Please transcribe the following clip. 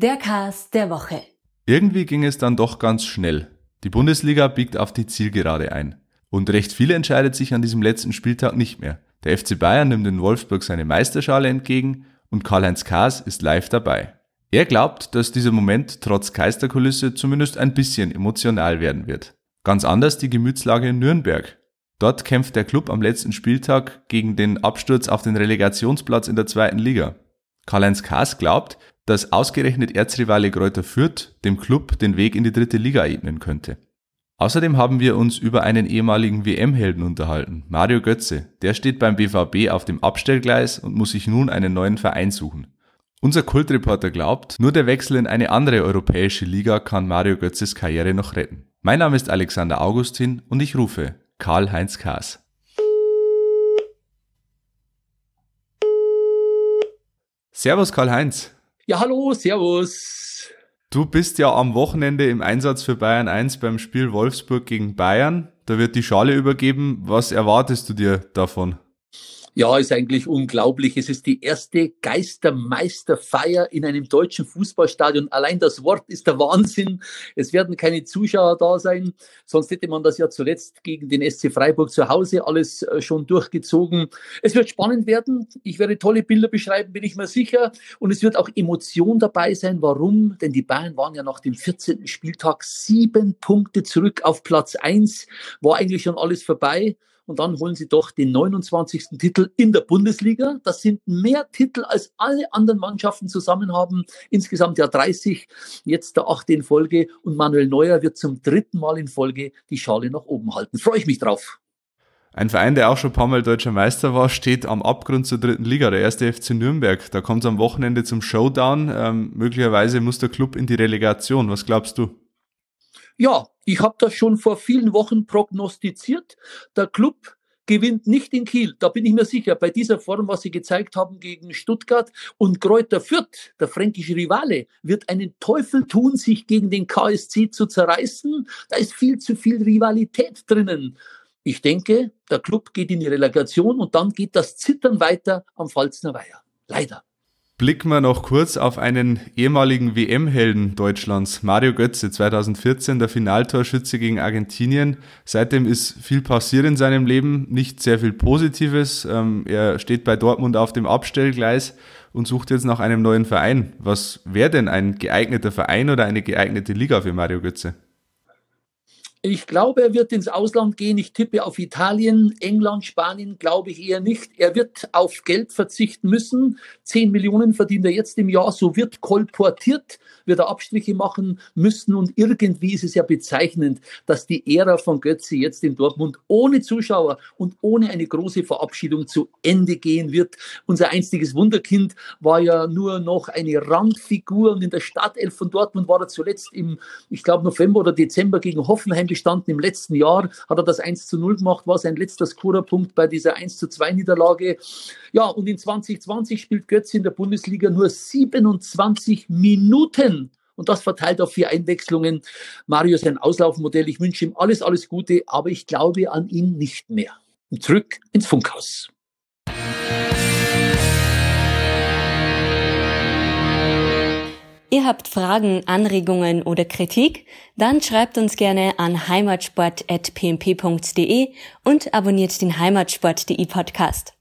Der Cast der Woche. Irgendwie ging es dann doch ganz schnell. Die Bundesliga biegt auf die Zielgerade ein. Und recht viel entscheidet sich an diesem letzten Spieltag nicht mehr. Der FC Bayern nimmt in Wolfsburg seine Meisterschale entgegen und Karl-Heinz Kaas ist live dabei. Er glaubt, dass dieser Moment trotz Geisterkulisse zumindest ein bisschen emotional werden wird. Ganz anders die Gemütslage in Nürnberg. Dort kämpft der Club am letzten Spieltag gegen den Absturz auf den Relegationsplatz in der zweiten Liga. Karl-Heinz Kaas glaubt, dass ausgerechnet Erzrivale Kräuter Fürth dem Club den Weg in die dritte Liga ebnen könnte. Außerdem haben wir uns über einen ehemaligen WM-Helden unterhalten, Mario Götze. Der steht beim BVB auf dem Abstellgleis und muss sich nun einen neuen Verein suchen. Unser Kultreporter glaubt, nur der Wechsel in eine andere europäische Liga kann Mario Götzes Karriere noch retten. Mein Name ist Alexander Augustin und ich rufe Karl-Heinz Kaas. Servus Karl-Heinz. Ja, hallo, servus. Du bist ja am Wochenende im Einsatz für Bayern 1 beim Spiel Wolfsburg gegen Bayern. Da wird die Schale übergeben. Was erwartest du dir davon? Ja, ist eigentlich unglaublich. Es ist die erste Geistermeisterfeier in einem deutschen Fußballstadion. Allein das Wort ist der Wahnsinn. Es werden keine Zuschauer da sein. Sonst hätte man das ja zuletzt gegen den SC Freiburg zu Hause alles äh, schon durchgezogen. Es wird spannend werden. Ich werde tolle Bilder beschreiben, bin ich mir sicher. Und es wird auch Emotion dabei sein. Warum? Denn die Bayern waren ja nach dem 14. Spieltag sieben Punkte zurück auf Platz eins. War eigentlich schon alles vorbei und dann holen sie doch den 29. Titel in der Bundesliga. Das sind mehr Titel als alle anderen Mannschaften zusammen haben. Insgesamt ja 30, jetzt der achte in Folge und Manuel Neuer wird zum dritten Mal in Folge die Schale nach oben halten. Freue ich mich drauf. Ein Verein, der auch schon ein paar Mal deutscher Meister war, steht am Abgrund zur dritten Liga, der erste FC Nürnberg. Da kommt es am Wochenende zum Showdown. Ähm, möglicherweise muss der Club in die Relegation. Was glaubst du? Ja, ich habe das schon vor vielen Wochen prognostiziert. Der Club gewinnt nicht in Kiel. Da bin ich mir sicher, bei dieser Form, was sie gezeigt haben gegen Stuttgart und Kräuter Fürth, der fränkische Rivale, wird einen Teufel tun, sich gegen den KSC zu zerreißen. Da ist viel zu viel Rivalität drinnen. Ich denke, der Club geht in die Relegation und dann geht das Zittern weiter am Pfalzner Weiher. Leider. Blicken wir noch kurz auf einen ehemaligen WM-Helden Deutschlands, Mario Götze, 2014 der Finaltorschütze gegen Argentinien. Seitdem ist viel passiert in seinem Leben, nicht sehr viel Positives. Ähm, er steht bei Dortmund auf dem Abstellgleis und sucht jetzt nach einem neuen Verein. Was wäre denn ein geeigneter Verein oder eine geeignete Liga für Mario Götze? Ich glaube, er wird ins Ausland gehen. Ich tippe auf Italien, England, Spanien, glaube ich eher nicht. Er wird auf Geld verzichten müssen. Zehn Millionen verdient er jetzt im Jahr. So wird kolportiert, wird er Abstriche machen müssen. Und irgendwie ist es ja bezeichnend, dass die Ära von Götze jetzt in Dortmund ohne Zuschauer und ohne eine große Verabschiedung zu Ende gehen wird. Unser einstiges Wunderkind war ja nur noch eine Randfigur. Und in der Stadtelf von Dortmund war er zuletzt im, ich glaube, November oder Dezember gegen Hoffenheim gestanden. Im letzten Jahr hat er das 1 zu 0 gemacht, war sein letzter Scorerpunkt bei dieser 1 zu 2 Niederlage. Ja, und in 2020 spielt Götz in der Bundesliga nur 27 Minuten. Und das verteilt auf vier Einwechslungen. Mario ist ein Auslaufmodell. Ich wünsche ihm alles, alles Gute, aber ich glaube an ihn nicht mehr. Und zurück ins Funkhaus. Ihr habt Fragen, Anregungen oder Kritik? Dann schreibt uns gerne an heimatsport.pmp.de und abonniert den Heimatsport.de Podcast.